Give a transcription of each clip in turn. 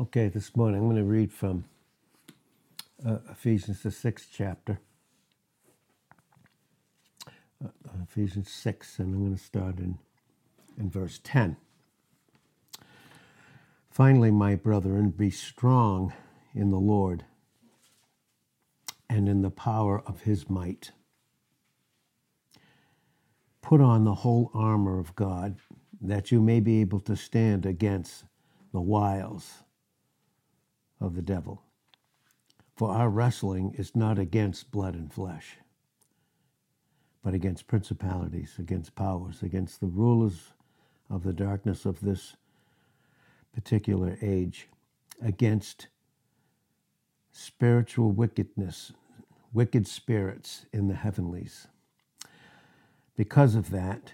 Okay, this morning I'm going to read from uh, Ephesians, the sixth chapter, uh, Ephesians 6, and I'm going to start in, in verse 10. Finally, my brethren, be strong in the Lord and in the power of his might. Put on the whole armor of God that you may be able to stand against the wiles of the devil. For our wrestling is not against blood and flesh, but against principalities, against powers, against the rulers of the darkness of this particular age, against spiritual wickedness, wicked spirits in the heavenlies. Because of that,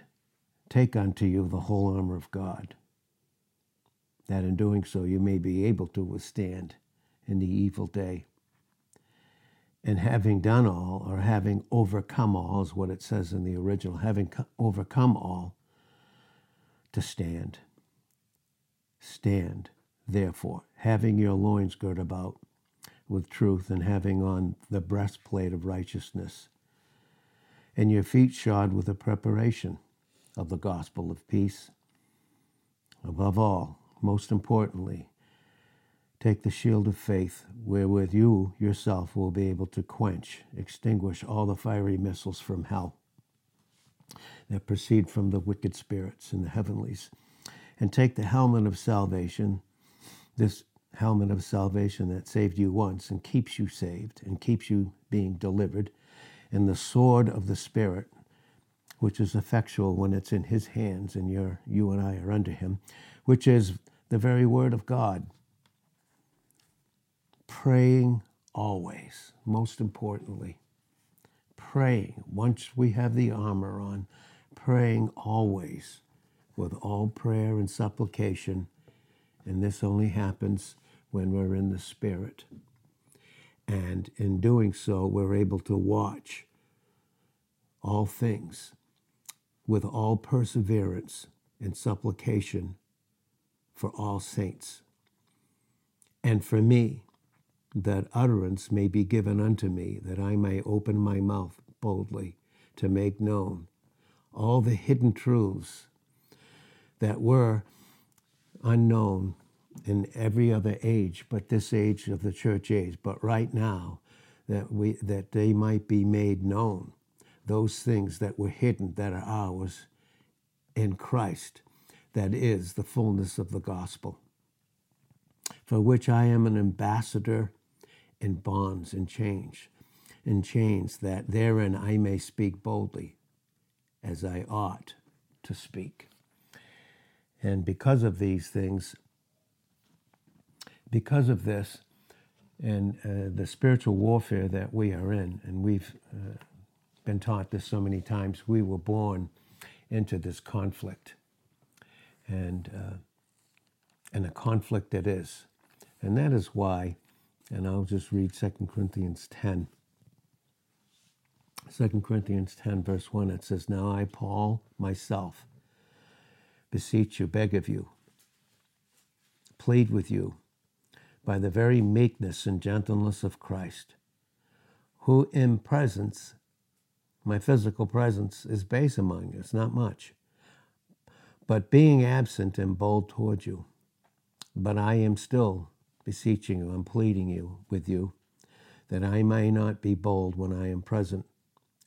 take unto you the whole armor of God, that in doing so you may be able to withstand in the evil day. And having done all, or having overcome all, is what it says in the original, having overcome all, to stand. Stand, therefore, having your loins girt about with truth, and having on the breastplate of righteousness, and your feet shod with the preparation of the gospel of peace. Above all, most importantly, take the shield of faith, wherewith you yourself will be able to quench, extinguish all the fiery missiles from hell that proceed from the wicked spirits in the heavenlies. And take the helmet of salvation, this helmet of salvation that saved you once and keeps you saved and keeps you being delivered, and the sword of the Spirit, which is effectual when it's in His hands and you're, you and I are under Him, which is the very Word of God. Praying always, most importantly. Praying, once we have the armor on, praying always with all prayer and supplication. And this only happens when we're in the Spirit. And in doing so, we're able to watch all things with all perseverance and supplication for all saints. And for me, that utterance may be given unto me, that I may open my mouth boldly to make known all the hidden truths that were unknown in every other age but this age of the church age but right now that we that they might be made known those things that were hidden that are ours in Christ that is the fullness of the gospel for which I am an ambassador in bonds and change in chains that therein I may speak boldly as I ought to speak. And because of these things, because of this, and uh, the spiritual warfare that we are in, and we've uh, been taught this so many times, we were born into this conflict, and uh, and a conflict it is, and that is why, and I'll just read 2 Corinthians 10. 2 Corinthians 10, verse 1, it says, Now I, Paul, myself, beseech you, beg of you, plead with you by the very meekness and gentleness of Christ, who in presence, my physical presence, is base among you. It's not much. But being absent am bold toward you. But I am still beseeching you, I'm pleading you with you, that I may not be bold when I am present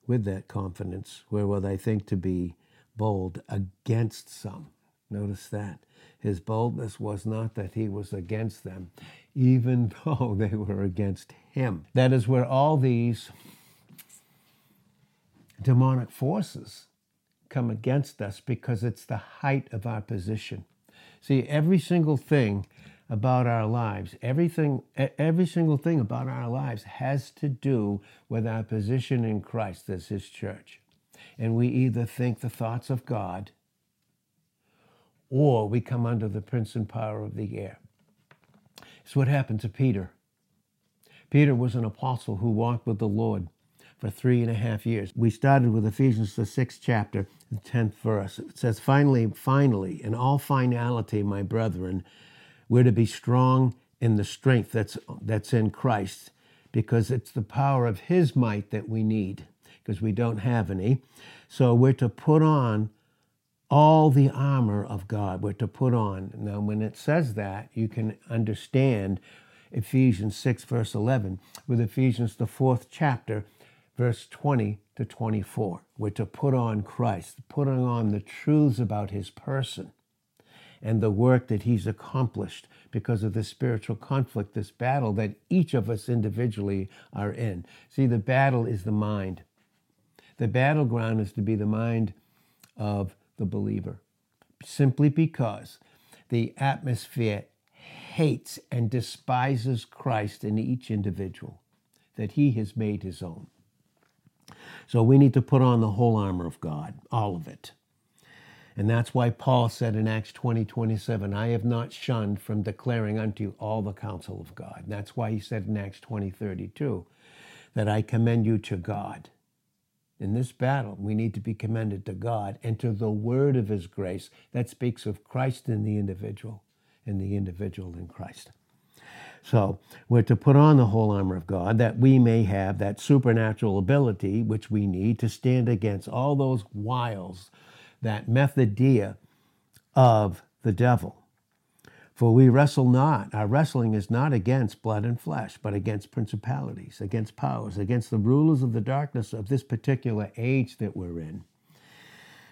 with that confidence, wherewith I think to be bold against some. Notice that. His boldness was not that he was against them, even though they were against him. That is where all these demonic forces come against us because it's the height of our position. See, every single thing about our lives, everything, every single thing about our lives has to do with our position in Christ as His church. And we either think the thoughts of God or we come under the prince and power of the air. It's what happened to Peter. Peter was an apostle who walked with the Lord for three and a half years. We started with Ephesians, the sixth chapter, the tenth verse. It says, Finally, finally, in all finality, my brethren, we're to be strong in the strength that's, that's in Christ because it's the power of His might that we need because we don't have any. So we're to put on all the armor of God. We're to put on. Now, when it says that, you can understand Ephesians 6, verse 11, with Ephesians, the fourth chapter, verse 20 to 24. We're to put on Christ, putting on the truths about his person and the work that he's accomplished because of this spiritual conflict, this battle that each of us individually are in. See, the battle is the mind. The battleground is to be the mind of the believer, simply because the atmosphere hates and despises Christ in each individual that he has made his own. So we need to put on the whole armor of God, all of it. And that's why Paul said in Acts 20 27, I have not shunned from declaring unto you all the counsel of God. And that's why he said in Acts 20 32, that I commend you to God. In this battle, we need to be commended to God and to the word of his grace that speaks of Christ in the individual and the individual in Christ. So we're to put on the whole armor of God that we may have that supernatural ability which we need to stand against all those wiles, that methodia of the devil. For we wrestle not, our wrestling is not against blood and flesh, but against principalities, against powers, against the rulers of the darkness of this particular age that we're in,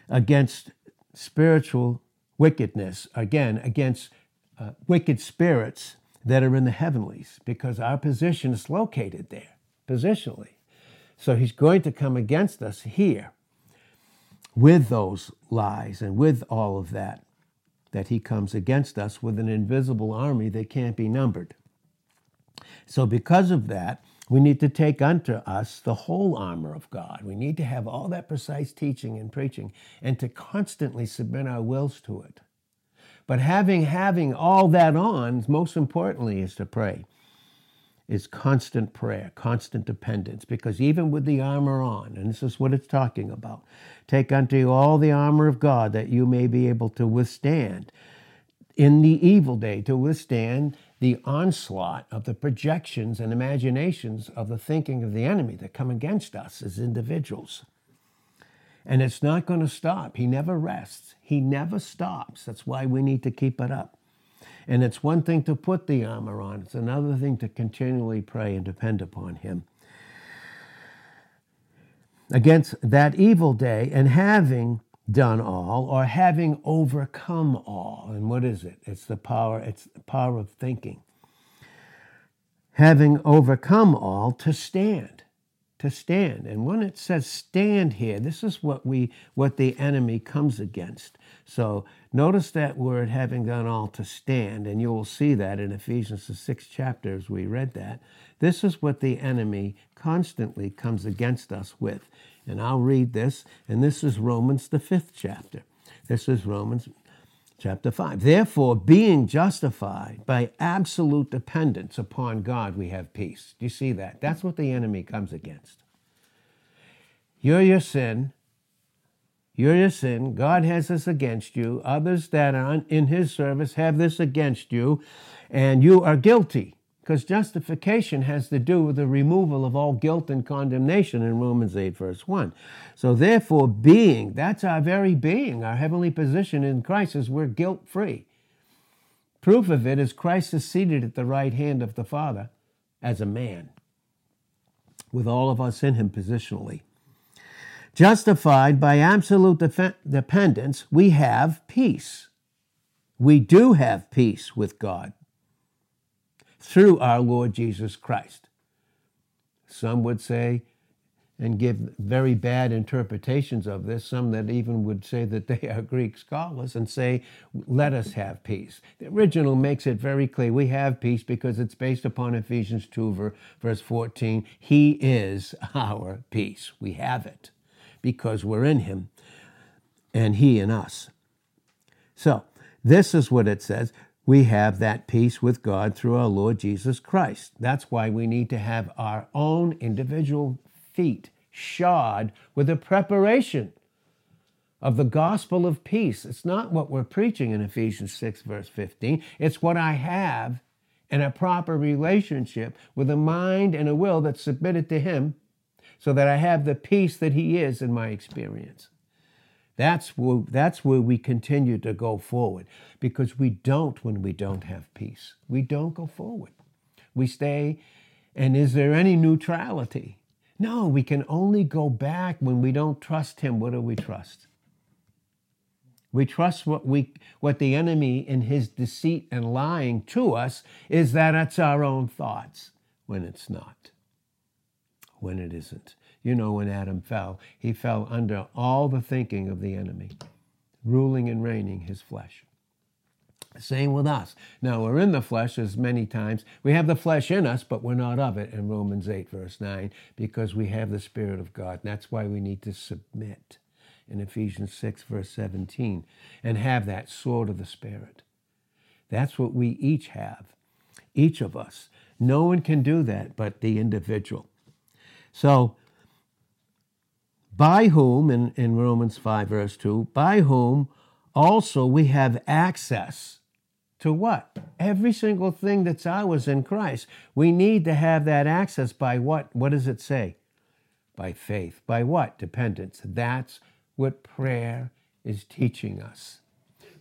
against spiritual wickedness, again, against uh, wicked spirits that are in the heavenlies, because our position is located there, positionally. So he's going to come against us here with those lies and with all of that, that he comes against us with an invisible army that can't be numbered. So, because of that, we need to take unto us the whole armor of God. We need to have all that precise teaching and preaching and to constantly submit our wills to it. But having having all that on, most importantly, is to pray is constant prayer, constant dependence, because even with the armor on, and this is what it's talking about, take unto you all the armor of God that you may be able to withstand in the evil day, to withstand the onslaught of the projections and imaginations of the thinking of the enemy that come against us as individuals. And it's not going to stop. He never rests, he never stops. That's why we need to keep it up. And it's one thing to put the armor on, it's another thing to continually pray and depend upon Him. Against that evil day, and having done all, or having overcome all. And what is it? It's the power, it's the power of thinking. Having overcome all, to stand to stand. And when it says stand here, this is what we what the enemy comes against. So notice that word having done all to stand, and you will see that in Ephesians the sixth chapter as we read that. This is what the enemy constantly comes against us with. And I'll read this, and this is Romans the fifth chapter. This is Romans chapter 5. Therefore, being justified by absolute dependence upon God, we have peace. Do you see that? That's what the enemy comes against. You're your sin. You're your sin. God has this against you. Others that are in his service have this against you, and you are guilty because justification has to do with the removal of all guilt and condemnation in Romans 8, verse 1. So, therefore, being, that's our very being, our heavenly position in Christ is we're guilt free. Proof of it is Christ is seated at the right hand of the Father as a man, with all of us in him positionally. Justified by absolute def- dependence, we have peace. We do have peace with God through our Lord Jesus Christ. Some would say, and give very bad interpretations of this, some that even would say that they are Greek scholars and say, let us have peace. The original makes it very clear we have peace because it's based upon Ephesians 2, verse 14. He is our peace. We have it because we're in Him and He in us. So, this is what it says we have that peace with God through our Lord Jesus Christ. That's why we need to have our own individual feet shod with the preparation of the gospel of peace. It's not what we're preaching in Ephesians 6, verse 15. It's what I have in a proper relationship with a mind and a will that's submitted to Him so that I have the peace that He is in my experience. That's where, that's where we continue to go forward because we don't when we don't have peace. We don't go forward. We stay, and is there any neutrality? No, we can only go back when we don't trust Him. What do we trust? We trust what we what the enemy in his deceit and lying to us is that it's our own thoughts when it's not. When it isn't. You know when Adam fell, he fell under all the thinking of the enemy, ruling and reigning his flesh. Same with us. Now, we're in the flesh as many times. We have the flesh in us, but we're not of it in Romans 8, verse 9, because we have the Spirit of God. And that's why we need to submit in Ephesians 6, verse 17, and have that sword of the Spirit. That's what we each have, each of us. No one can do that but the individual. So, by whom, in, in Romans 5, verse 2, by whom also we have access to what? Every single thing that's ours in Christ. We need to have that access by what? What does it say? By faith. By what? Dependence. That's what prayer is teaching us.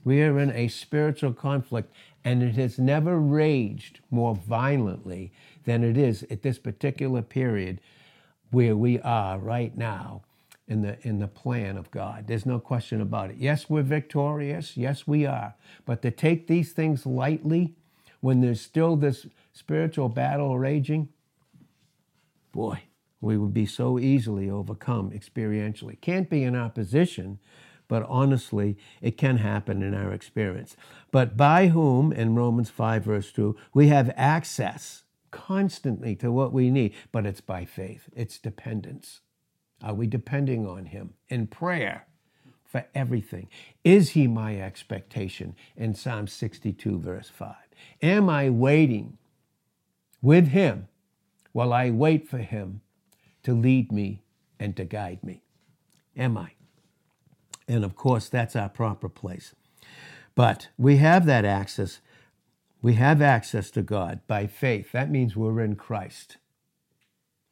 We are in a spiritual conflict, and it has never raged more violently than it is at this particular period where we are right now in the in the plan of God. There's no question about it. Yes, we're victorious. Yes, we are. But to take these things lightly when there's still this spiritual battle raging, boy, we would be so easily overcome experientially. Can't be in our position, but honestly, it can happen in our experience. But by whom, in Romans 5, verse 2, we have access constantly to what we need, but it's by faith, it's dependence. Are we depending on Him in prayer for everything? Is He my expectation in Psalm 62, verse 5? Am I waiting with Him while I wait for Him to lead me and to guide me? Am I? And of course, that's our proper place. But we have that access. We have access to God by faith. That means we're in Christ.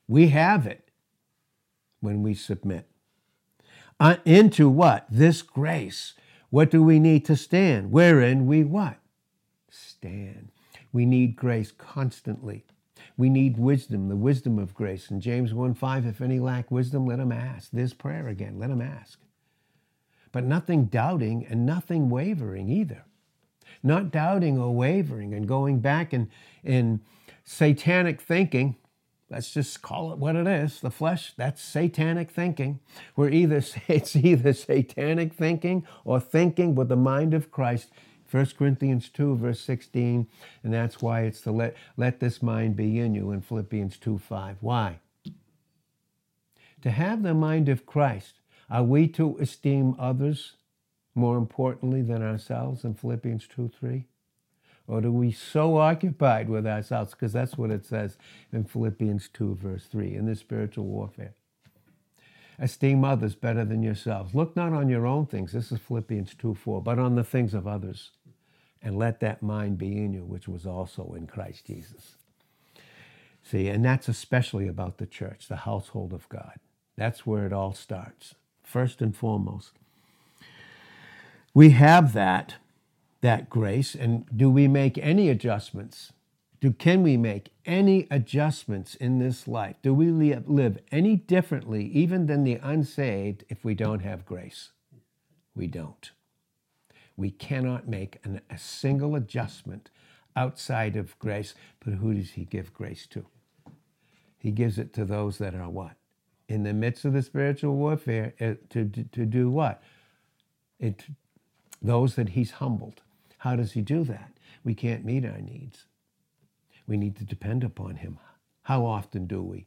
We have it when we submit. Uh, into what? This grace. What do we need to stand? Wherein we what? Stand. We need grace constantly. We need wisdom, the wisdom of grace. In James 1 5, if any lack wisdom, let him ask. This prayer again, let him ask. But nothing doubting and nothing wavering either. Not doubting or wavering and going back in, in satanic thinking Let's just call it what it is. The flesh, that's satanic thinking. We're either it's either satanic thinking or thinking with the mind of Christ. 1 Corinthians 2, verse 16, and that's why it's to let, let this mind be in you in Philippians 2 5. Why? To have the mind of Christ, are we to esteem others more importantly than ourselves in Philippians 2 3? Or are we so occupied with ourselves? Because that's what it says in Philippians 2, verse 3, in the spiritual warfare. Esteem others better than yourselves. Look not on your own things, this is Philippians 2 4, but on the things of others. And let that mind be in you, which was also in Christ Jesus. See, and that's especially about the church, the household of God. That's where it all starts, first and foremost. We have that that grace? And do we make any adjustments? Do, can we make any adjustments in this life? Do we live any differently, even than the unsaved, if we don't have grace? We don't. We cannot make an, a single adjustment outside of grace. But who does He give grace to? He gives it to those that are what? In the midst of the spiritual warfare, uh, to, to, to do what? It, those that He's humbled how does He do that? We can't meet our needs. We need to depend upon Him. How often do we?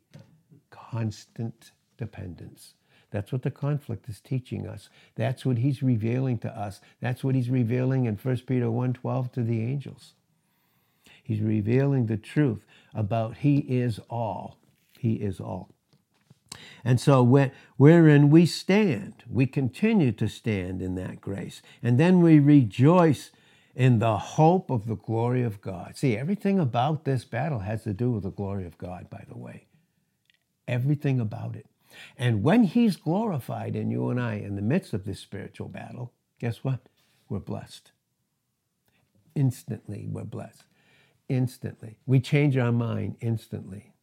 Constant dependence. That's what the conflict is teaching us. That's what he's revealing to us. That's what he's revealing in 1 Peter 1:12 to the angels. He's revealing the truth about he is all. He is all. And so wherein we stand, we continue to stand in that grace. And then we rejoice in the hope of the glory of God. See, everything about this battle has to do with the glory of God, by the way. Everything about it. And when He's glorified in you and I in the midst of this spiritual battle, guess what? We're blessed. Instantly, we're blessed. Instantly. We change our mind instantly.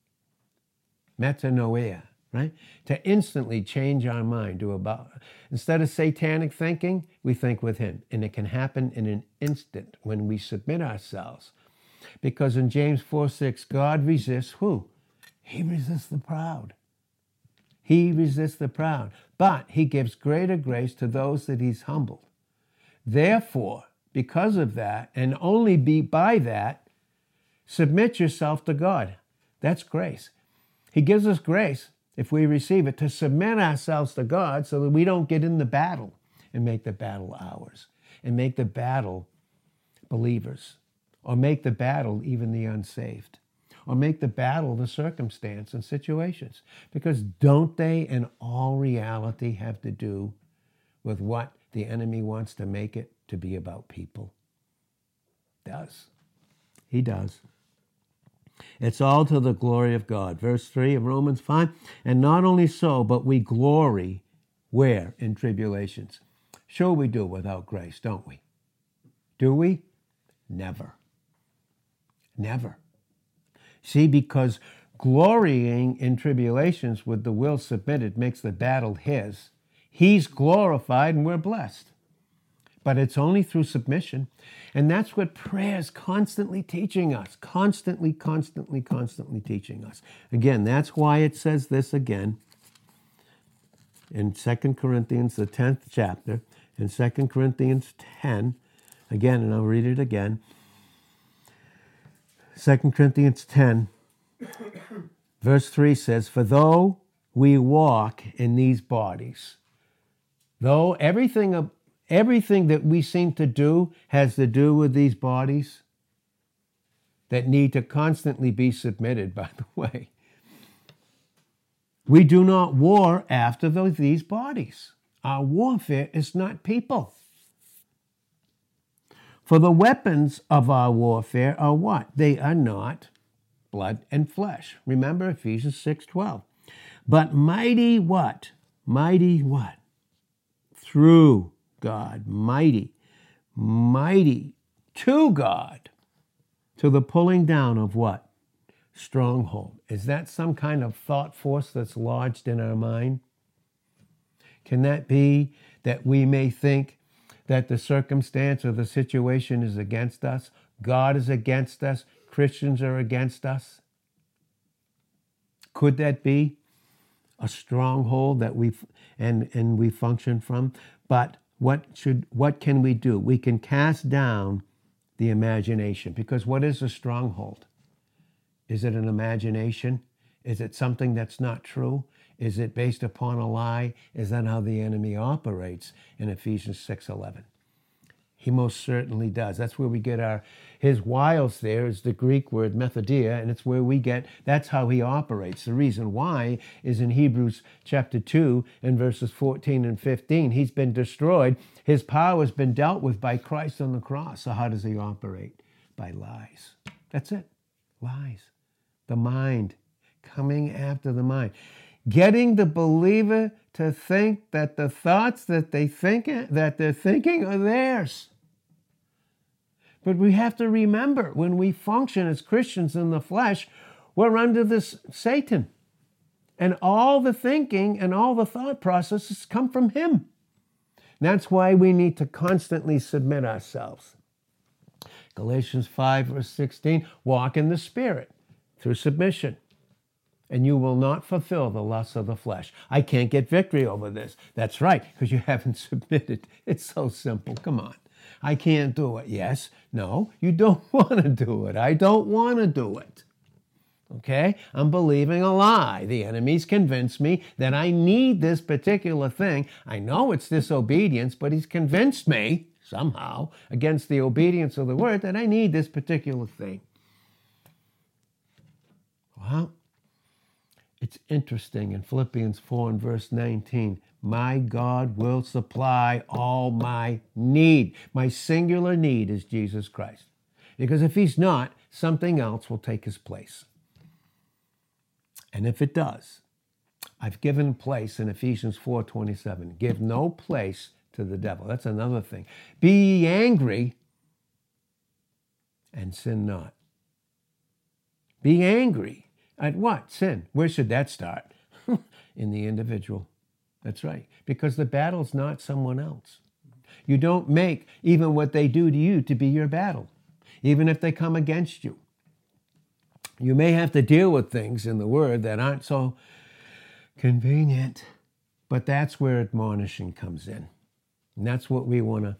Metanoia, right? To instantly change our mind to about, instead of satanic thinking, we think with Him. And it can happen in an instant when we submit ourselves. Because in James 4 6, God resists who? He resists the proud. He resists the proud, but he gives greater grace to those that he's humbled. Therefore, because of that, and only be by that, submit yourself to God. That's grace. He gives us grace, if we receive it, to submit ourselves to God so that we don't get in the battle and make the battle ours and make the battle believers or make the battle even the unsaved or make the battle the circumstance and situations. Because don't they, in all reality, have to do with what the enemy wants to make it to be about people? Does. He does. It's all to the glory of God. Verse 3 of Romans 5 And not only so, but we glory where? In tribulations. Sure, we do without grace, don't we? Do we? Never. Never. See, because glorying in tribulations with the will submitted makes the battle his. He's glorified and we're blessed. But it's only through submission. And that's what prayer is constantly teaching us. Constantly, constantly, constantly teaching us. Again, that's why it says this again in 2 Corinthians, the 10th chapter, in 2 Corinthians 10, again, and I'll read it again. 2 Corinthians 10, verse 3 says, For though we walk in these bodies, though everything, everything that we seem to do has to do with these bodies that need to constantly be submitted, by the way, we do not war after these bodies. Our warfare is not people. For the weapons of our warfare are what? They are not blood and flesh. Remember Ephesians 6:12. But mighty what? Mighty what? Through God, mighty, mighty to God, to the pulling down of what? Stronghold. Is that some kind of thought force that's lodged in our mind? Can that be that we may think that the circumstance or the situation is against us, God is against us, Christians are against us? Could that be a stronghold that we and and we function from? But what should what can we do? We can cast down the imagination because what is a stronghold? Is it an imagination? Is it something that's not true? Is it based upon a lie? Is that how the enemy operates in Ephesians 6:11? He most certainly does. That's where we get our his wiles there is the Greek word methodia, and it's where we get that's how he operates. The reason why is in Hebrews chapter 2 and verses 14 and 15. He's been destroyed. His power has been dealt with by Christ on the cross. So how does he operate? By lies. That's it. Lies. The mind. Coming after the mind getting the believer to think that the thoughts that they think that they're thinking are theirs. But we have to remember when we function as Christians in the flesh, we're under this Satan. And all the thinking and all the thought processes come from him. That's why we need to constantly submit ourselves. Galatians 5, verse 16 walk in the Spirit through submission and you will not fulfill the lusts of the flesh. I can't get victory over this. That's right, because you haven't submitted. It's so simple. Come on. I can't do it. Yes, no, you don't want to do it. I don't want to do it. Okay? I'm believing a lie. The enemy's convinced me that I need this particular thing. I know it's disobedience, but he's convinced me somehow against the obedience of the word that I need this particular thing. Well, It's interesting in Philippians 4 and verse 19 my God will supply all my need. My singular need is Jesus Christ. Because if he's not, something else will take his place. And if it does, I've given place in Ephesians 4:27. Give no place to the devil. That's another thing. Be ye angry and sin not. Be angry at what? Sin. Where should that start? in the individual. That's right. Because the battle's not someone else. You don't make even what they do to you to be your battle, even if they come against you. You may have to deal with things in the Word that aren't so convenient, but that's where admonishing comes in. And that's what we want to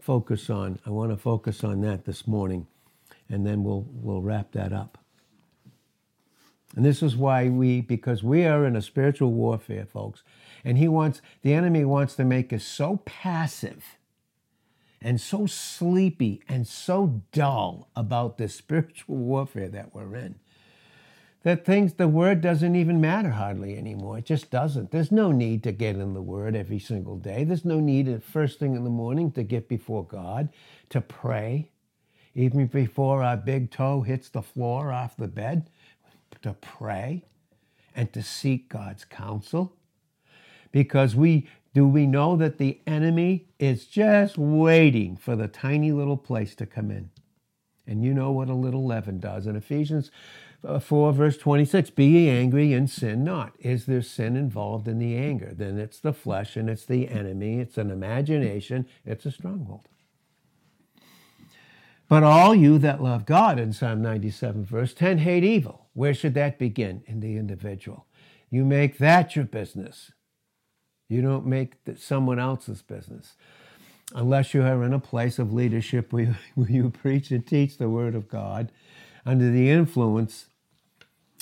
focus on. I want to focus on that this morning, and then we'll, we'll wrap that up. And this is why we, because we are in a spiritual warfare, folks, and he wants, the enemy wants to make us so passive and so sleepy and so dull about this spiritual warfare that we're in that things, the word doesn't even matter hardly anymore. It just doesn't. There's no need to get in the word every single day. There's no need at first thing in the morning to get before God, to pray, even before our big toe hits the floor off the bed, to pray and to seek God's counsel because we do we know that the enemy is just waiting for the tiny little place to come in. And you know what a little leaven does. In Ephesians uh, 4, verse 26, be ye angry and sin not. Is there sin involved in the anger? Then it's the flesh and it's the enemy, it's an imagination, it's a stronghold. But all you that love God, in Psalm 97, verse 10, hate evil. Where should that begin? In the individual. You make that your business. You don't make someone else's business. Unless you are in a place of leadership where, where you preach and teach the Word of God under the influence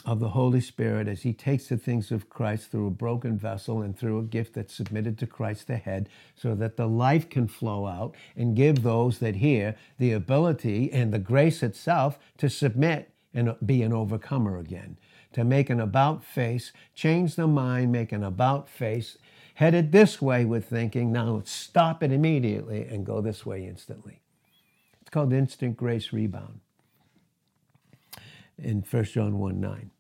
of the Holy Spirit as He takes the things of Christ through a broken vessel and through a gift that's submitted to Christ the head, so that the life can flow out and give those that hear the ability and the grace itself to submit and be an overcomer again, to make an about face, change the mind, make an about face, headed this way with thinking, now stop it immediately and go this way instantly. It's called instant grace rebound in 1 John 1 9.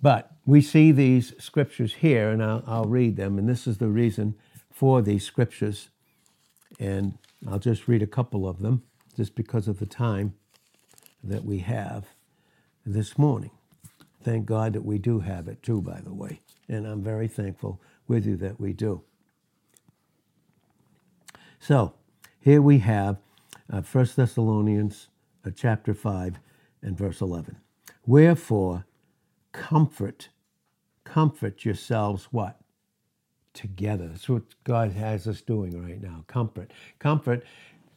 But we see these scriptures here, and I'll, I'll read them, and this is the reason for these scriptures. And I'll just read a couple of them just because of the time that we have this morning. Thank God that we do have it too, by the way. And I'm very thankful with you that we do. So here we have uh, 1 Thessalonians uh, chapter 5 and verse 11. Wherefore, comfort, comfort yourselves what? Together. That's what God has us doing right now. Comfort. Comfort,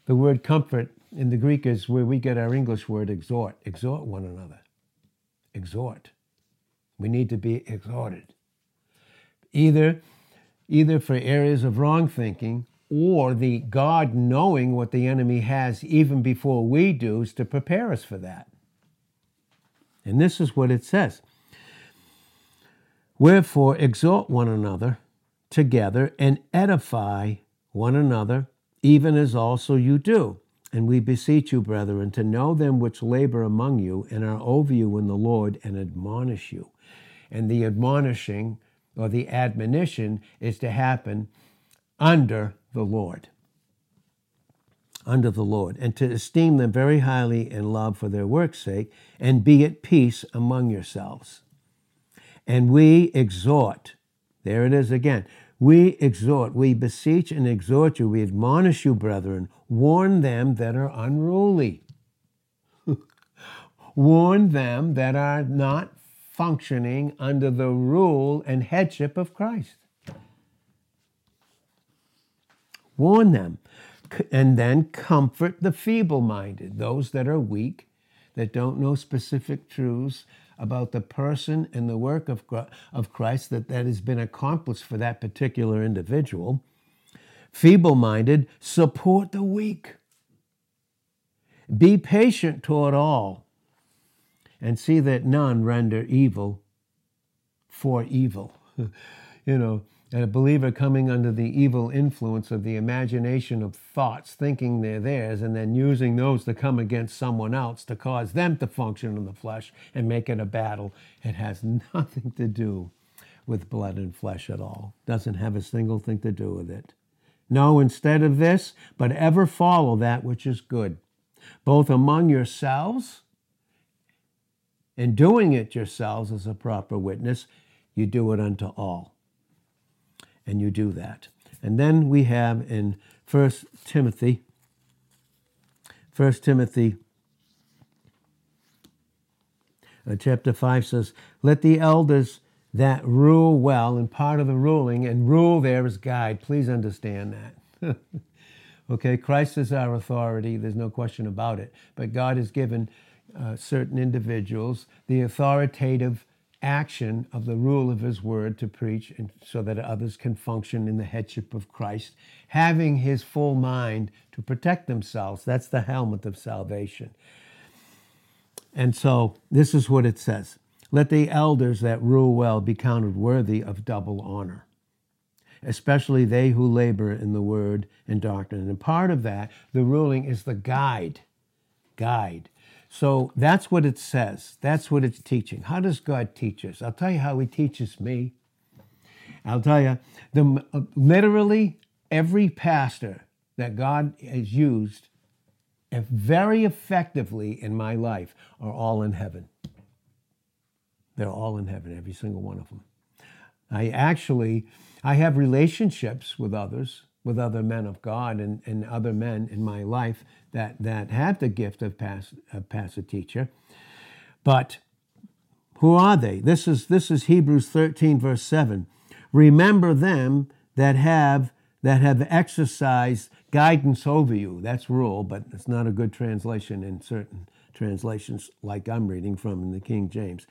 the word comfort in the Greek is where we get our English word exhort. Exhort one another. Exhort. We need to be exhorted either either for areas of wrong thinking or the God knowing what the enemy has even before we do is to prepare us for that. And this is what it says. Wherefore exhort one another together and edify one another, even as also you do. And we beseech you, brethren, to know them which labor among you and are over you in the Lord and admonish you. And the admonishing or the admonition is to happen under the Lord. Under the Lord, and to esteem them very highly in love for their work's sake, and be at peace among yourselves. And we exhort, there it is again, we exhort, we beseech and exhort you, we admonish you, brethren, warn them that are unruly. warn them that are not functioning under the rule and headship of Christ. Warn them, and then comfort the feeble minded, those that are weak, that don't know specific truths about the person and the work of, of Christ that, that has been accomplished for that particular individual. Feeble minded, support the weak. Be patient toward all and see that none render evil for evil. you know, and a believer coming under the evil influence of the imagination of thoughts, thinking they're theirs, and then using those to come against someone else to cause them to function in the flesh and make it a battle. It has nothing to do with blood and flesh at all. Doesn't have a single thing to do with it. No, instead of this, but ever follow that which is good, both among yourselves and doing it yourselves as a proper witness, you do it unto all and you do that. And then we have in 1 Timothy, 1 Timothy uh, chapter 5 says, Let the elders that rule well, and part of the ruling, and rule there is guide. Please understand that. okay, Christ is our authority, there's no question about it. But God has given uh, certain individuals the authoritative action of the rule of his word to preach and so that others can function in the headship of Christ, having his full mind to protect themselves. That's the helmet of salvation. And so this is what it says Let the elders that rule well be counted worthy of double honor, especially they who labor in the word and doctrine. And part of that, the ruling is the guide. Guide so that's what it says. That's what it's teaching. How does God teach us? I'll tell you how He teaches me. I'll tell you, the, uh, literally every pastor that God has used very effectively in my life are all in heaven. They're all in heaven, every single one of them. I actually, I have relationships with others with other men of God and, and other men in my life that, that have the gift of pass, of pass a teacher. But who are they? This is, this is Hebrews 13, verse 7. Remember them that have that have exercised guidance over you. That's rule, but it's not a good translation in certain translations like I'm reading from in the King James.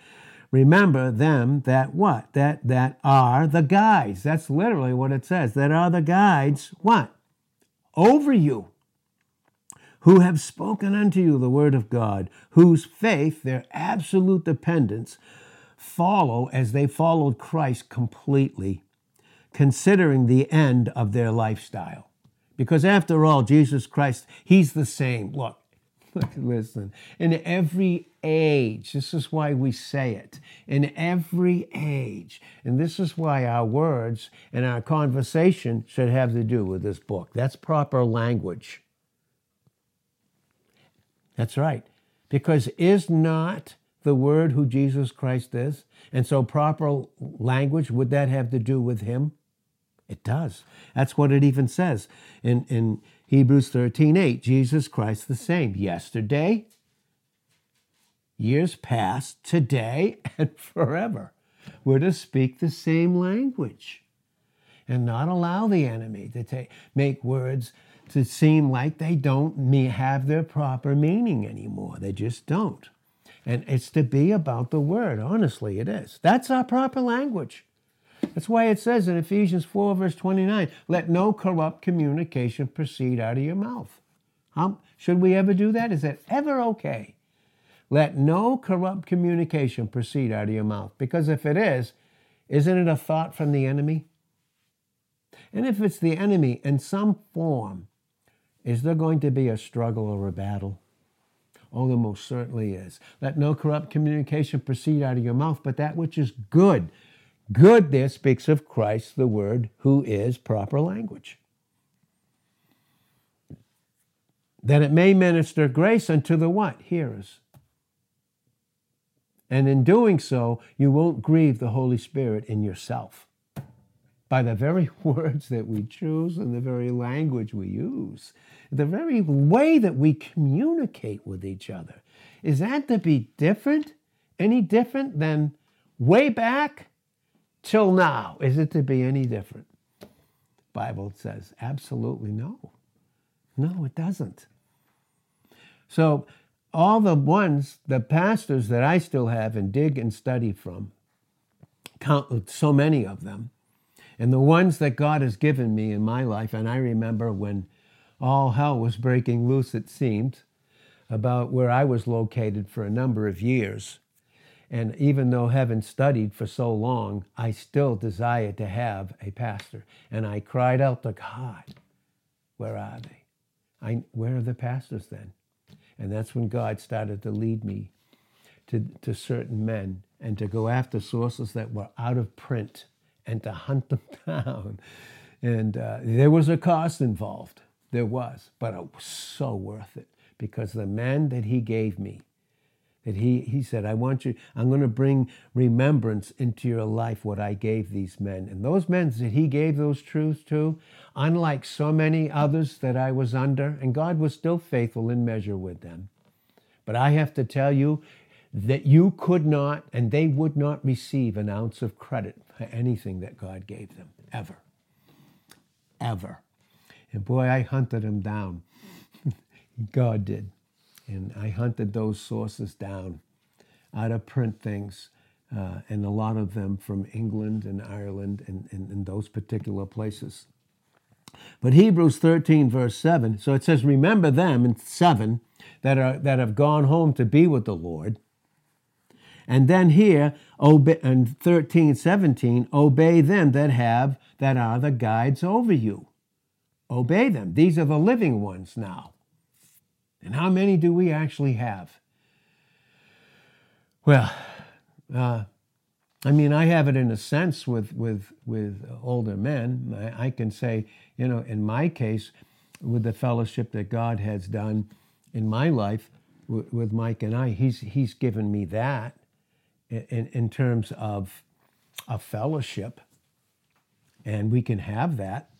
Remember them that what? That that are the guides. That's literally what it says. That are the guides, what? Over you. Who have spoken unto you the word of God, whose faith, their absolute dependence, follow as they followed Christ completely, considering the end of their lifestyle. Because after all, Jesus Christ, He's the same. Look, Listen, in every age, this is why we say it, in every age. And this is why our words and our conversation should have to do with this book. That's proper language. That's right. Because is not the word who Jesus Christ is? And so, proper language, would that have to do with him? It does. That's what it even says in, in Hebrews 13 8. Jesus Christ the same yesterday, years past, today, and forever. We're to speak the same language and not allow the enemy to take, make words to seem like they don't have their proper meaning anymore. They just don't. And it's to be about the word. Honestly, it is. That's our proper language. That's why it says in Ephesians 4, verse 29, let no corrupt communication proceed out of your mouth. How, should we ever do that? Is that ever okay? Let no corrupt communication proceed out of your mouth. Because if it is, isn't it a thought from the enemy? And if it's the enemy in some form, is there going to be a struggle or a battle? Oh, there most certainly is. Let no corrupt communication proceed out of your mouth, but that which is good Good there speaks of Christ, the Word, who is proper language. That it may minister grace unto the what? Hearers. And in doing so, you won't grieve the Holy Spirit in yourself. By the very words that we choose and the very language we use, the very way that we communicate with each other. Is that to be different? Any different than way back till now. Is it to be any different? The Bible says absolutely no. No, it doesn't. So all the ones, the pastors that I still have and dig and study from, count so many of them, and the ones that God has given me in my life, and I remember when all hell was breaking loose, it seemed, about where I was located for a number of years. And even though haven't studied for so long, I still desired to have a pastor. And I cried out to God, where are they? I, where are the pastors then? And that's when God started to lead me to, to certain men and to go after sources that were out of print and to hunt them down. And uh, there was a cost involved. There was, but it was so worth it because the man that he gave me, that he, he said, I want you, I'm going to bring remembrance into your life what I gave these men. And those men that he gave those truths to, unlike so many others that I was under, and God was still faithful in measure with them. But I have to tell you that you could not and they would not receive an ounce of credit for anything that God gave them, ever. Ever. And boy, I hunted them down. God did. And I hunted those sources down out of print things, uh, and a lot of them from England and Ireland and, and, and those particular places. But Hebrews 13, verse 7, so it says, Remember them in 7 that, are, that have gone home to be with the Lord. And then here, obey, and 13, 17, obey them that have, that are the guides over you. Obey them. These are the living ones now. And how many do we actually have? Well, uh, I mean, I have it in a sense with with with older men. I, I, can say, you know, in my case, with the fellowship that God has done in my life with, with Mike and I, he's he's given me that in, in terms of a fellowship, and we can have that.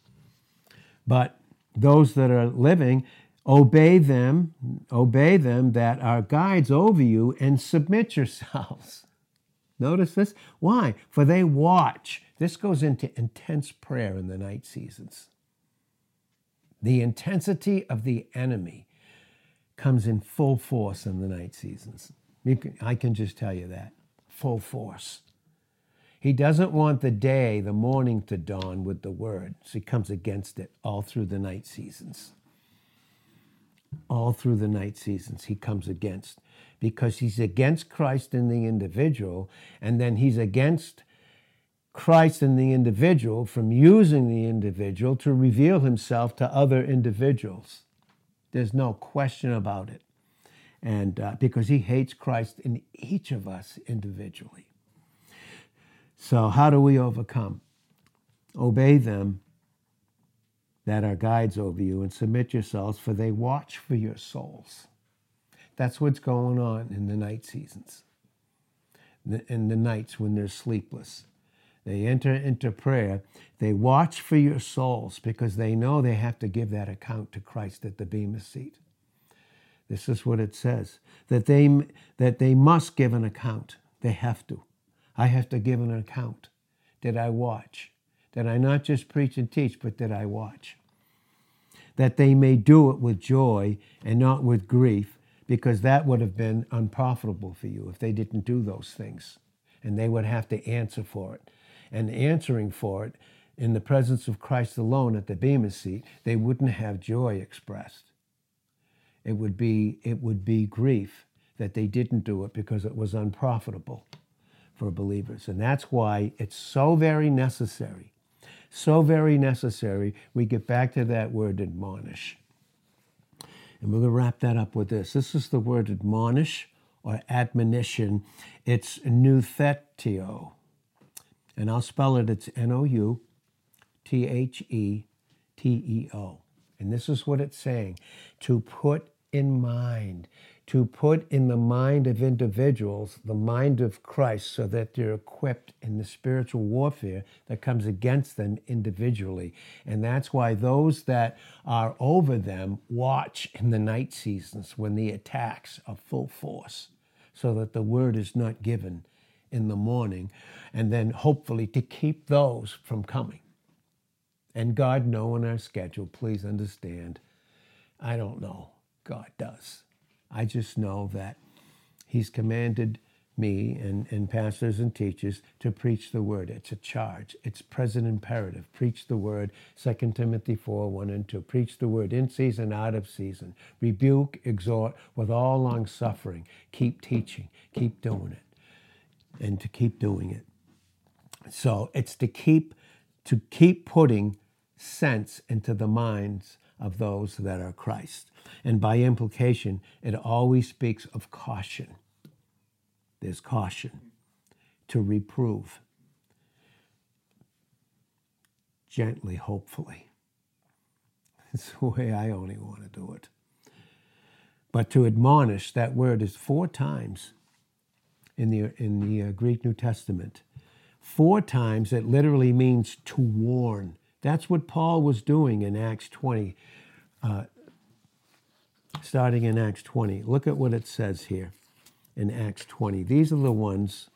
But those that are living, obey them, obey them that are guides over you, and submit yourselves. Notice this? Why? For they watch. This goes into intense prayer in the night seasons. The intensity of the enemy comes in full force in the night seasons. Can, I can just tell you that. Full force. He doesn't want the day, the morning to dawn with the word. So he comes against it all through the night seasons. All through the night seasons, he comes against because he's against Christ in the individual, and then he's against Christ in the individual from using the individual to reveal himself to other individuals. There's no question about it. And uh, because he hates Christ in each of us individually. So, how do we overcome? Obey them that are guides over you and submit yourselves, for they watch for your souls. That's what's going on in the night seasons, in the nights when they're sleepless. They enter into prayer. They watch for your souls because they know they have to give that account to Christ at the Bema seat. This is what it says that they, that they must give an account. They have to. I have to give an account. Did I watch? Did I not just preach and teach, but did I watch? That they may do it with joy and not with grief, because that would have been unprofitable for you if they didn't do those things. And they would have to answer for it. And answering for it in the presence of Christ alone at the Bema seat, they wouldn't have joy expressed. It would be, it would be grief that they didn't do it because it was unprofitable for believers. And that's why it's so very necessary, so very necessary. We get back to that word admonish. And we're going to wrap that up with this. This is the word admonish or admonition. It's noutheteo. And I'll spell it, it's N O U T H E T E O. And this is what it's saying to put in mind, to put in the mind of individuals the mind of Christ so that they're equipped in the spiritual warfare that comes against them individually. And that's why those that are over them watch in the night seasons when the attacks are full force so that the word is not given in the morning, and then hopefully to keep those from coming. And God knowing our schedule, please understand, I don't know. God does. I just know that He's commanded me and, and pastors and teachers to preach the word. It's a charge. It's present imperative. Preach the word. 2 Timothy 4, 1 and 2. Preach the word in season, out of season. Rebuke, exhort with all long suffering. Keep teaching. Keep doing it. and to keep doing it. So it's to keep to keep putting sense into the minds of those that are Christ. And by implication, it always speaks of caution. There's caution to reprove gently, hopefully. It's the way I only want to do it. But to admonish, that word is four times in the, in the uh, Greek New Testament. Four times it literally means to warn. That's what Paul was doing in Acts 20, uh, starting in Acts 20. Look at what it says here in Acts 20. These are the ones,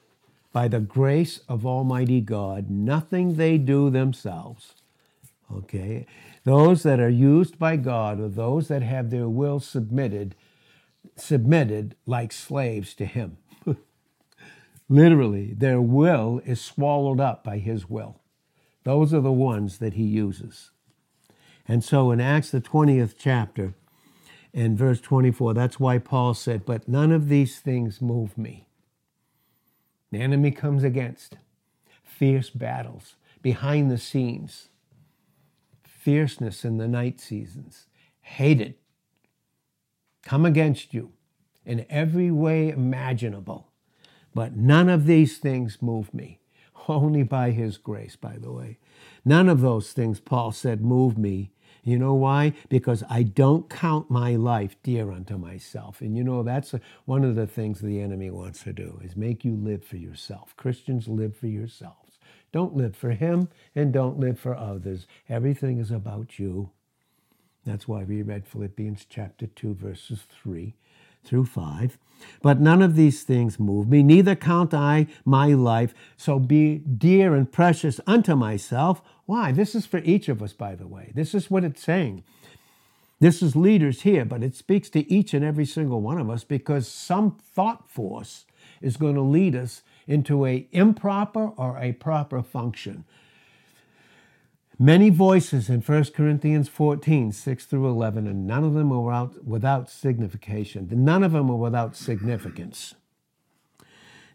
by the grace of Almighty God, nothing they do themselves. Okay? Those that are used by God are those that have their will submitted, submitted like slaves to Him. Literally, their will is swallowed up by His will. Those are the ones that He uses. And so in Acts, the 20th chapter, in verse 24, that's why Paul said, But none of these things move me. The enemy comes against fierce battles behind the scenes, fierceness in the night seasons, hated, come against you in every way imaginable. But none of these things move me. Only by his grace, by the way. None of those things, Paul said, move me. You know why? Because I don't count my life dear unto myself. And you know, that's one of the things the enemy wants to do is make you live for yourself. Christians live for yourselves. Don't live for him and don't live for others. Everything is about you. That's why we read Philippians chapter 2, verses 3 through 5. But none of these things move me, neither count I my life so be dear and precious unto myself. Why? This is for each of us, by the way. This is what it's saying. This is leaders here, but it speaks to each and every single one of us because some thought force is going to lead us into a improper or a proper function. Many voices in 1 Corinthians 14, 6 through 11, and none of them are without, without signification. None of them are without significance.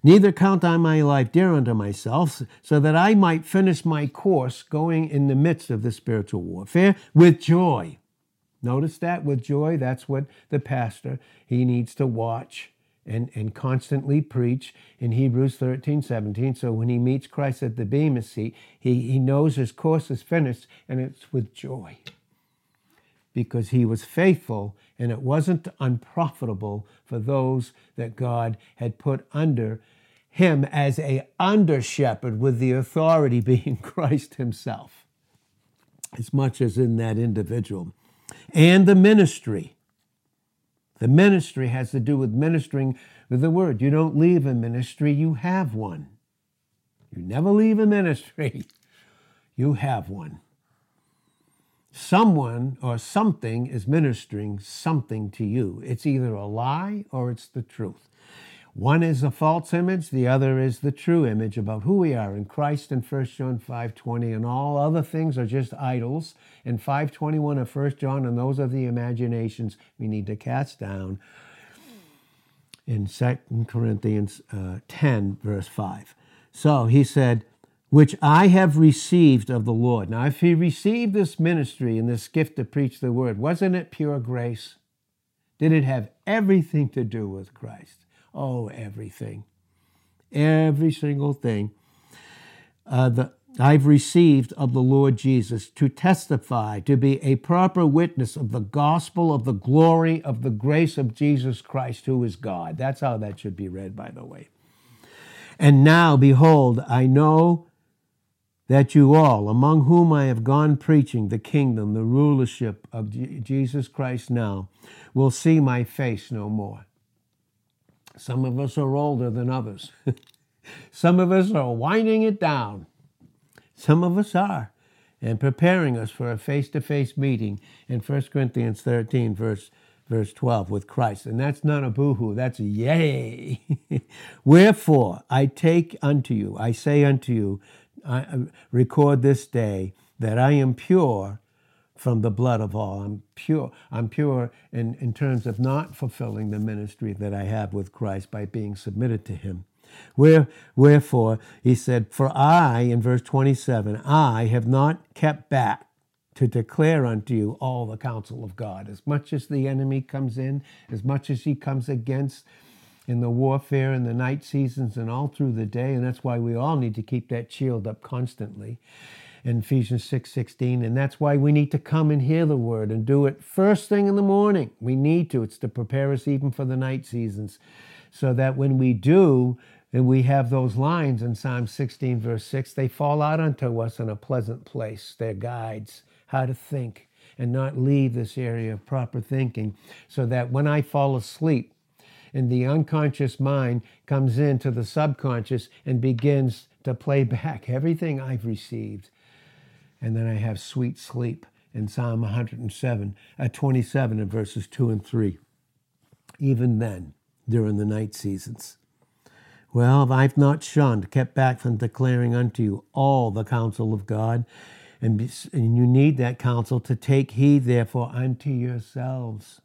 Neither count I my life dear unto myself, so that I might finish my course going in the midst of the spiritual warfare with joy. Notice that with joy, that's what the pastor, he needs to watch and, and constantly preach in Hebrews 13, 17. So when he meets Christ at the Bema seat, he, he knows his course is finished and it's with joy because he was faithful and it wasn't unprofitable for those that God had put under him as a under shepherd with the authority being Christ himself as much as in that individual and the ministry the ministry has to do with ministering with the word. You don't leave a ministry, you have one. You never leave a ministry, you have one. Someone or something is ministering something to you. It's either a lie or it's the truth. One is a false image, the other is the true image about who we are in Christ in 1 John 5:20 and all other things are just idols. In 5:21 of 1 John and those are the imaginations we need to cast down. In 2 Corinthians uh, 10 verse 5. So he said, which I have received of the Lord. Now, if he received this ministry and this gift to preach the word, wasn't it pure grace? Did it have everything to do with Christ? Oh, everything. Every single thing. Uh, I've received of the Lord Jesus to testify, to be a proper witness of the gospel of the glory of the grace of Jesus Christ, who is God. That's how that should be read, by the way. And now, behold, I know that you all, among whom I have gone preaching the kingdom, the rulership of Jesus Christ now, will see my face no more. Some of us are older than others. Some of us are winding it down. Some of us are, and preparing us for a face to face meeting in 1 Corinthians 13, verse, verse 12, with Christ. And that's not a boohoo, that's a yay. Wherefore, I take unto you, I say unto you, I record this day that I am pure from the blood of all. I'm pure. I'm pure in, in terms of not fulfilling the ministry that I have with Christ by being submitted to Him. Where, wherefore, he said, For I, in verse 27, I have not kept back to declare unto you all the counsel of God. As much as the enemy comes in, as much as he comes against in the warfare in the night seasons and all through the day, and that's why we all need to keep that shield up constantly in Ephesians 6 16. And that's why we need to come and hear the word and do it first thing in the morning. We need to. It's to prepare us even for the night seasons. So that when we do, and we have those lines in Psalm 16, verse 6, they fall out unto us in a pleasant place. They're guides, how to think and not leave this area of proper thinking. So that when I fall asleep, and the unconscious mind comes into the subconscious and begins to play back everything I've received and then I have sweet sleep in Psalm 107, at uh, 27 in verses 2 and 3. Even then, during the night seasons. Well, I've not shunned, kept back from declaring unto you all the counsel of God. And, and you need that counsel to take heed, therefore, unto yourselves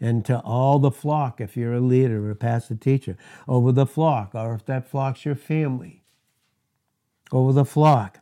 and to all the flock, if you're a leader or a pastor teacher, over the flock, or if that flock's your family, over the flock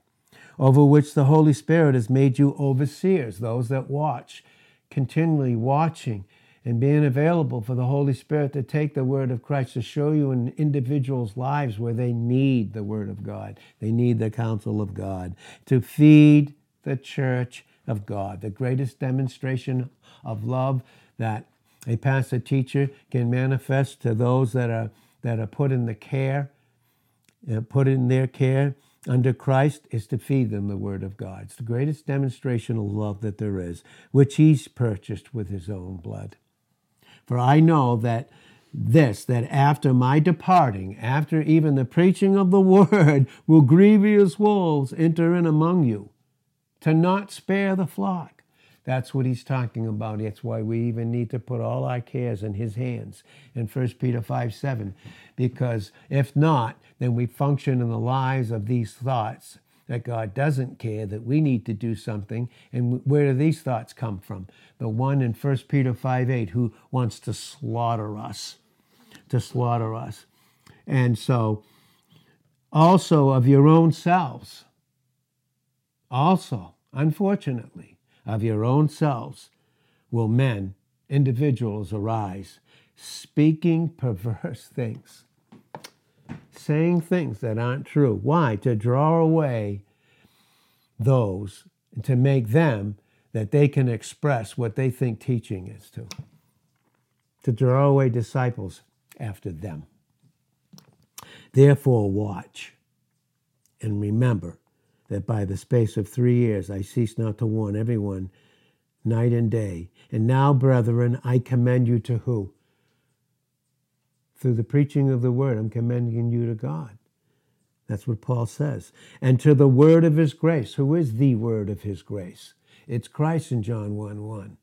over which the Holy Spirit has made you overseers, those that watch, continually watching and being available for the Holy Spirit to take the Word of Christ to show you in individuals' lives where they need the Word of God. They need the counsel of God to feed the church of God. The greatest demonstration of love that a pastor teacher can manifest to those that are that are put in the care, uh, put in their care under Christ is to feed them the Word of God. It's the greatest demonstration of love that there is, which He's purchased with His own blood. For I know that this, that after my departing, after even the preaching of the Word, will grievous wolves enter in among you, to not spare the flock. That's what he's talking about. That's why we even need to put all our cares in his hands in 1 Peter 5 7. Because if not, then we function in the lives of these thoughts that God doesn't care, that we need to do something. And where do these thoughts come from? The one in 1 Peter 5 8 who wants to slaughter us, to slaughter us. And so, also of your own selves, also, unfortunately, of your own selves will men, individuals, arise, speaking perverse things, saying things that aren't true. Why? To draw away those, and to make them that they can express what they think teaching is to. To draw away disciples after them. Therefore, watch and remember that by the space of three years I cease not to warn everyone night and day. And now, brethren, I commend you to who? Through the preaching of the word, I'm commending you to God. That's what Paul says. And to the word of his grace. Who is the word of his grace? It's Christ in John 1 1.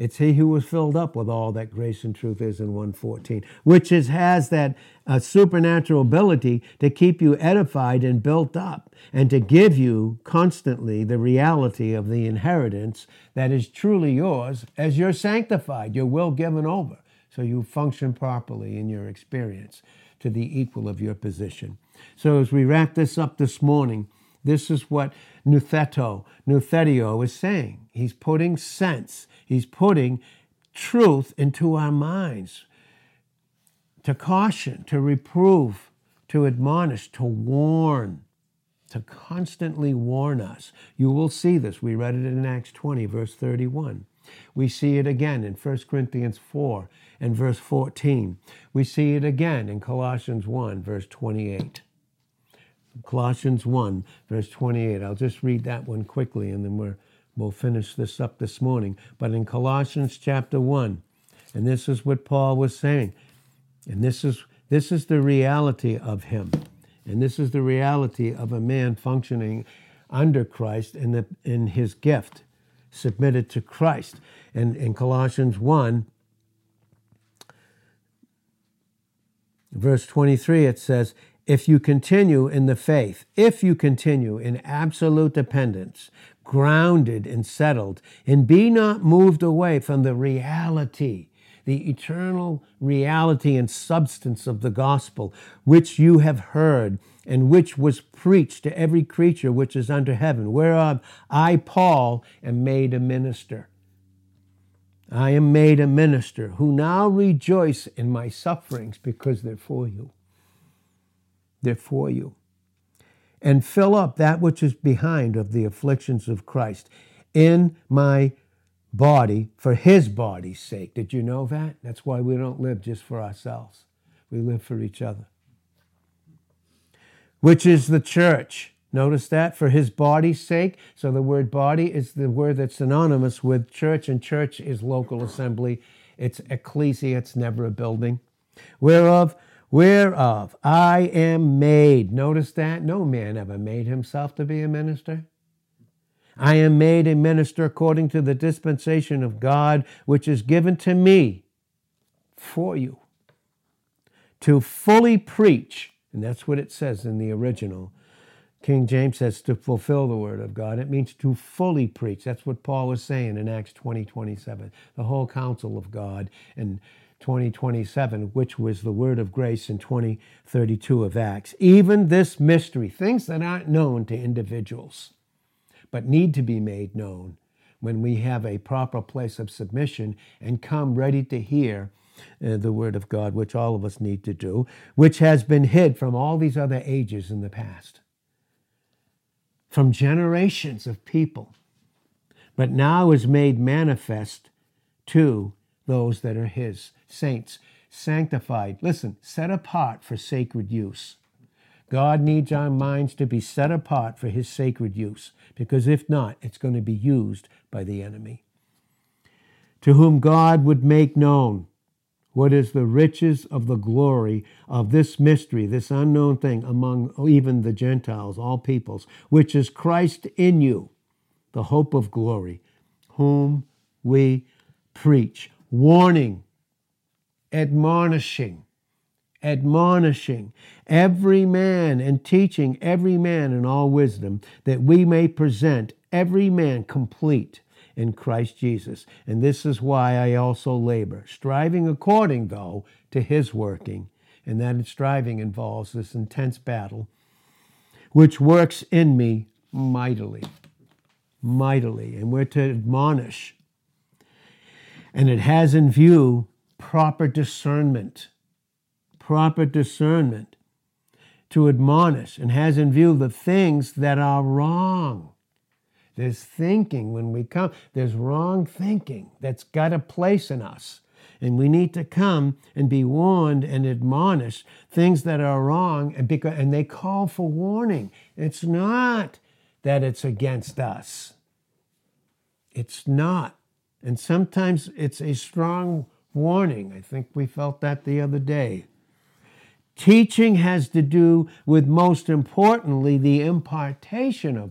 It's he who was filled up with all that grace and truth is in 114, which is, has that uh, supernatural ability to keep you edified and built up and to give you constantly the reality of the inheritance that is truly yours as you're sanctified, your will given over, so you function properly in your experience to the equal of your position. So as we wrap this up this morning, this is what Nutheto, Nouthetio is saying. He's putting sense He's putting truth into our minds to caution, to reprove, to admonish, to warn, to constantly warn us. You will see this. We read it in Acts 20, verse 31. We see it again in 1 Corinthians 4 and verse 14. We see it again in Colossians 1, verse 28. Colossians 1, verse 28. I'll just read that one quickly and then we're We'll finish this up this morning. But in Colossians chapter 1, and this is what Paul was saying, and this is, this is the reality of him. And this is the reality of a man functioning under Christ in, the, in his gift, submitted to Christ. And in Colossians 1, verse 23, it says, If you continue in the faith, if you continue in absolute dependence, grounded and settled, and be not moved away from the reality the eternal reality and substance of the gospel, which you have heard, and which was preached to every creature which is under heaven, whereof I, Paul, am made a minister. I am made a minister who now rejoice in my sufferings because they're for you. They're for you. And fill up that which is behind of the afflictions of Christ in my body for his body's sake. Did you know that? That's why we don't live just for ourselves, we live for each other. Which is the church. Notice that for his body's sake. So the word body is the word that's synonymous with church, and church is local assembly. It's ecclesia, it's never a building. Whereof, whereof I am made. Notice that? No man ever made himself to be a minister. I am made a minister according to the dispensation of God, which is given to me for you to fully preach. And that's what it says in the original. King James says to fulfill the word of God. It means to fully preach. That's what Paul was saying in Acts 20 27. The whole counsel of God in 2027, which was the word of grace in 2032 of Acts. Even this mystery, things that aren't known to individuals but need to be made known when we have a proper place of submission and come ready to hear uh, the Word of God, which all of us need to do, which has been hid from all these other ages in the past, from generations of people, but now is made manifest to those that are His saints, sanctified, listen, set apart for sacred use. God needs our minds to be set apart for his sacred use, because if not, it's going to be used by the enemy. To whom God would make known what is the riches of the glory of this mystery, this unknown thing among even the Gentiles, all peoples, which is Christ in you, the hope of glory, whom we preach, warning, admonishing, admonishing every man and teaching every man in all wisdom, that we may present every man complete in Christ Jesus. And this is why I also labor, striving according, though, to his working. And that striving involves this intense battle, which works in me mightily. Mightily. And we're to admonish. And it has in view proper discernment proper discernment to admonish and has in view the things that are wrong. There's thinking when we come, there's wrong thinking that's got a place in us. And we need to come and be warned and admonish things that are wrong, and, because, and they call for warning. It's not that it's against us, it's not. And sometimes it's a strong warning. I think we felt that the other day. Teaching has to do with, most importantly, the impartation of,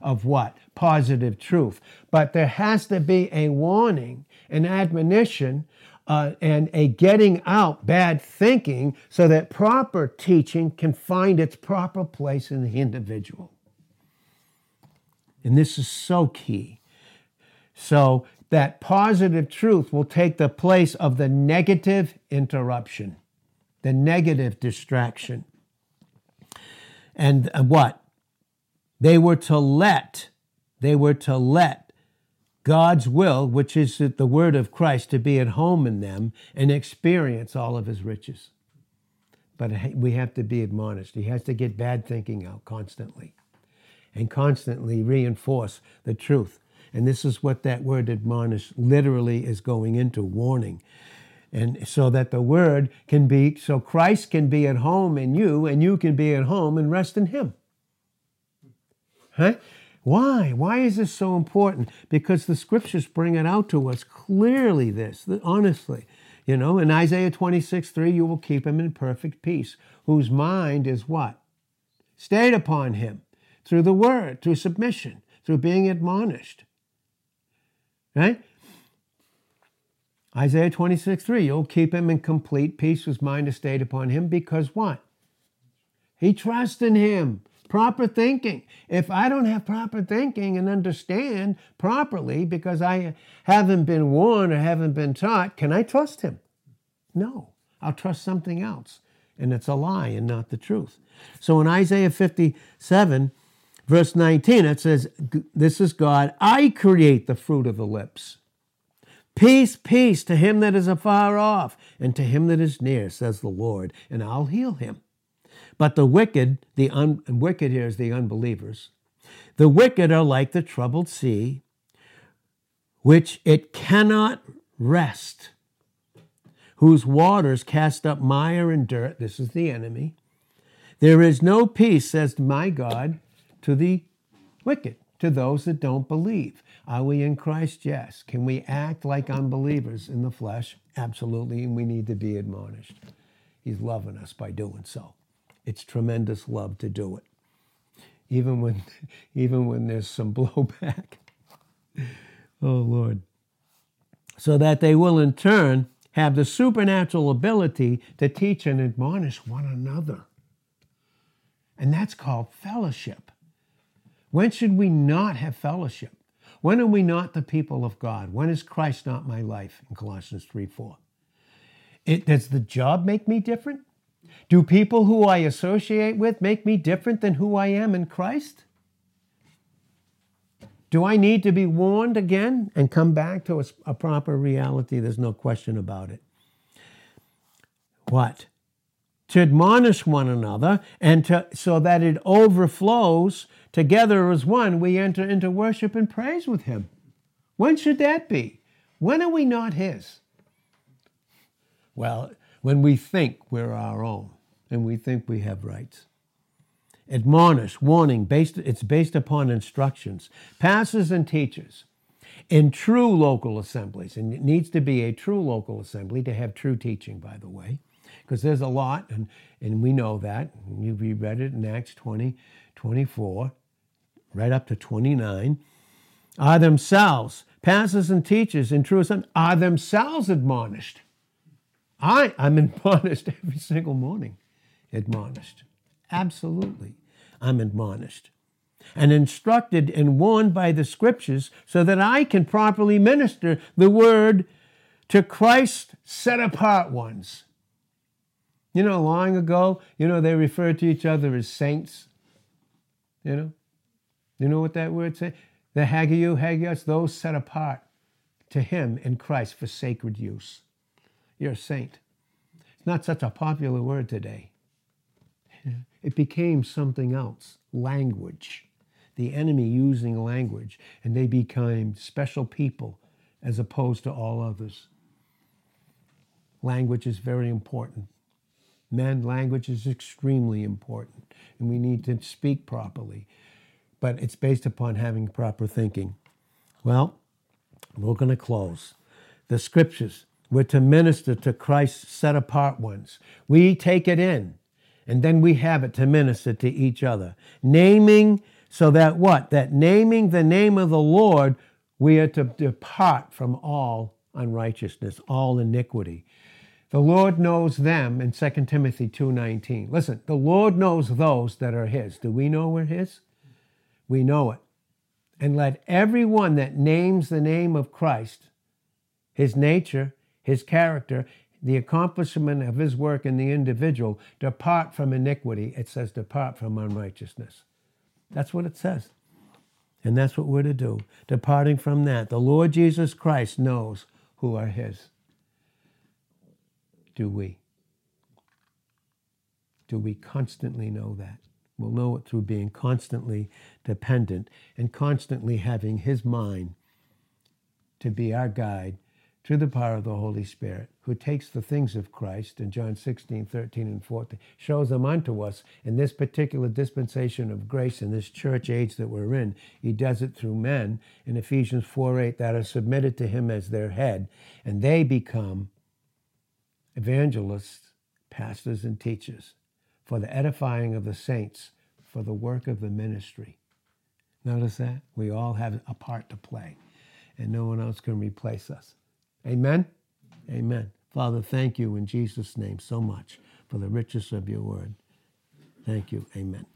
of what? Positive truth. But there has to be a warning, an admonition, uh, and a getting out bad thinking so that proper teaching can find its proper place in the individual. And this is so key. So that positive truth will take the place of the negative interruption the negative distraction. And uh, what? They were to let, they were to let God's will, which is the word of Christ, to be at home in them and experience all of his riches. But we have to be admonished. He has to get bad thinking out constantly and constantly reinforce the truth. And this is what that word admonish literally is going into warning and so that the word can be so Christ can be at home in you and you can be at home and rest in him. Huh? Why? Why is this so important? Because the scriptures bring it out to us clearly this, honestly. You know, in Isaiah 26, 3, you will keep him in perfect peace, whose mind is what? Stayed upon him through the word, through submission, through being admonished. Right? Isaiah 26, 3, you'll keep him in complete peace whose mind is stayed upon him because what? He trusts in him. Proper thinking. If I don't have proper thinking and understand properly because I haven't been warned or haven't been taught, can I trust him? No. I'll trust something else. And it's a lie and not the truth. So in Isaiah 57, verse 19, it says, This is God. I create the fruit of the lips. Peace, peace to him that is afar off, and to him that is near, says the Lord, and I'll heal him. But the wicked, the un, wicked here is the unbelievers, the wicked are like the troubled sea, which it cannot rest, whose waters cast up mire and dirt. This is the enemy. There is no peace, says my God, to the wicked, to those that don't believe. Are we in Christ? Yes. Can we act like unbelievers in the flesh? Absolutely, and we need to be admonished. He's loving us by doing so. It's tremendous love to do it. Even when even when there's some blowback. oh Lord. So that they will in turn have the supernatural ability to teach and admonish one another. And that's called fellowship. When should we not have fellowship? When are we not the people of God? When is Christ not my life? In Colossians 3 4. It, does the job make me different? Do people who I associate with make me different than who I am in Christ? Do I need to be warned again and come back to a, a proper reality? There's no question about it. What? To admonish one another and to, so that it overflows together as one, we enter into worship and praise with Him. When should that be? When are we not His? Well, when we think we're our own and we think we have rights. Admonish, warning, based, it's based upon instructions. Pastors and teachers in true local assemblies, and it needs to be a true local assembly to have true teaching, by the way, because there's a lot, and, and we know that. You've read it in Acts 20, 24, right up to 29, are themselves, pastors and teachers in assembly, are themselves admonished I, I'm admonished every single morning. Admonished. Absolutely. I'm admonished. And instructed and warned by the scriptures so that I can properly minister the word to Christ set apart ones. You know, long ago, you know, they referred to each other as saints. You know? You know what that word says? The Hagios, Hagios, those set apart to him in Christ for sacred use. You're a saint. It's not such a popular word today. It became something else language. The enemy using language, and they became special people as opposed to all others. Language is very important. Men, language is extremely important, and we need to speak properly. But it's based upon having proper thinking. Well, we're going to close. The scriptures we're to minister to Christ's set apart ones. We take it in, and then we have it to minister to each other. Naming, so that what? That naming the name of the Lord, we are to depart from all unrighteousness, all iniquity. The Lord knows them in 2 Timothy 2:19. Listen, the Lord knows those that are his. Do we know we're his? We know it. And let everyone that names the name of Christ, his nature, his character, the accomplishment of his work in the individual, depart from iniquity. It says, depart from unrighteousness. That's what it says. And that's what we're to do. Departing from that. The Lord Jesus Christ knows who are his. Do we? Do we constantly know that? We'll know it through being constantly dependent and constantly having his mind to be our guide through the power of the Holy Spirit, who takes the things of Christ in John 16, 13, and 14, shows them unto us in this particular dispensation of grace in this church age that we're in. He does it through men in Ephesians 4, 8 that are submitted to him as their head, and they become evangelists, pastors, and teachers for the edifying of the saints, for the work of the ministry. Notice that? We all have a part to play, and no one else can replace us. Amen? Amen. Father, thank you in Jesus' name so much for the richness of your word. Thank you. Amen.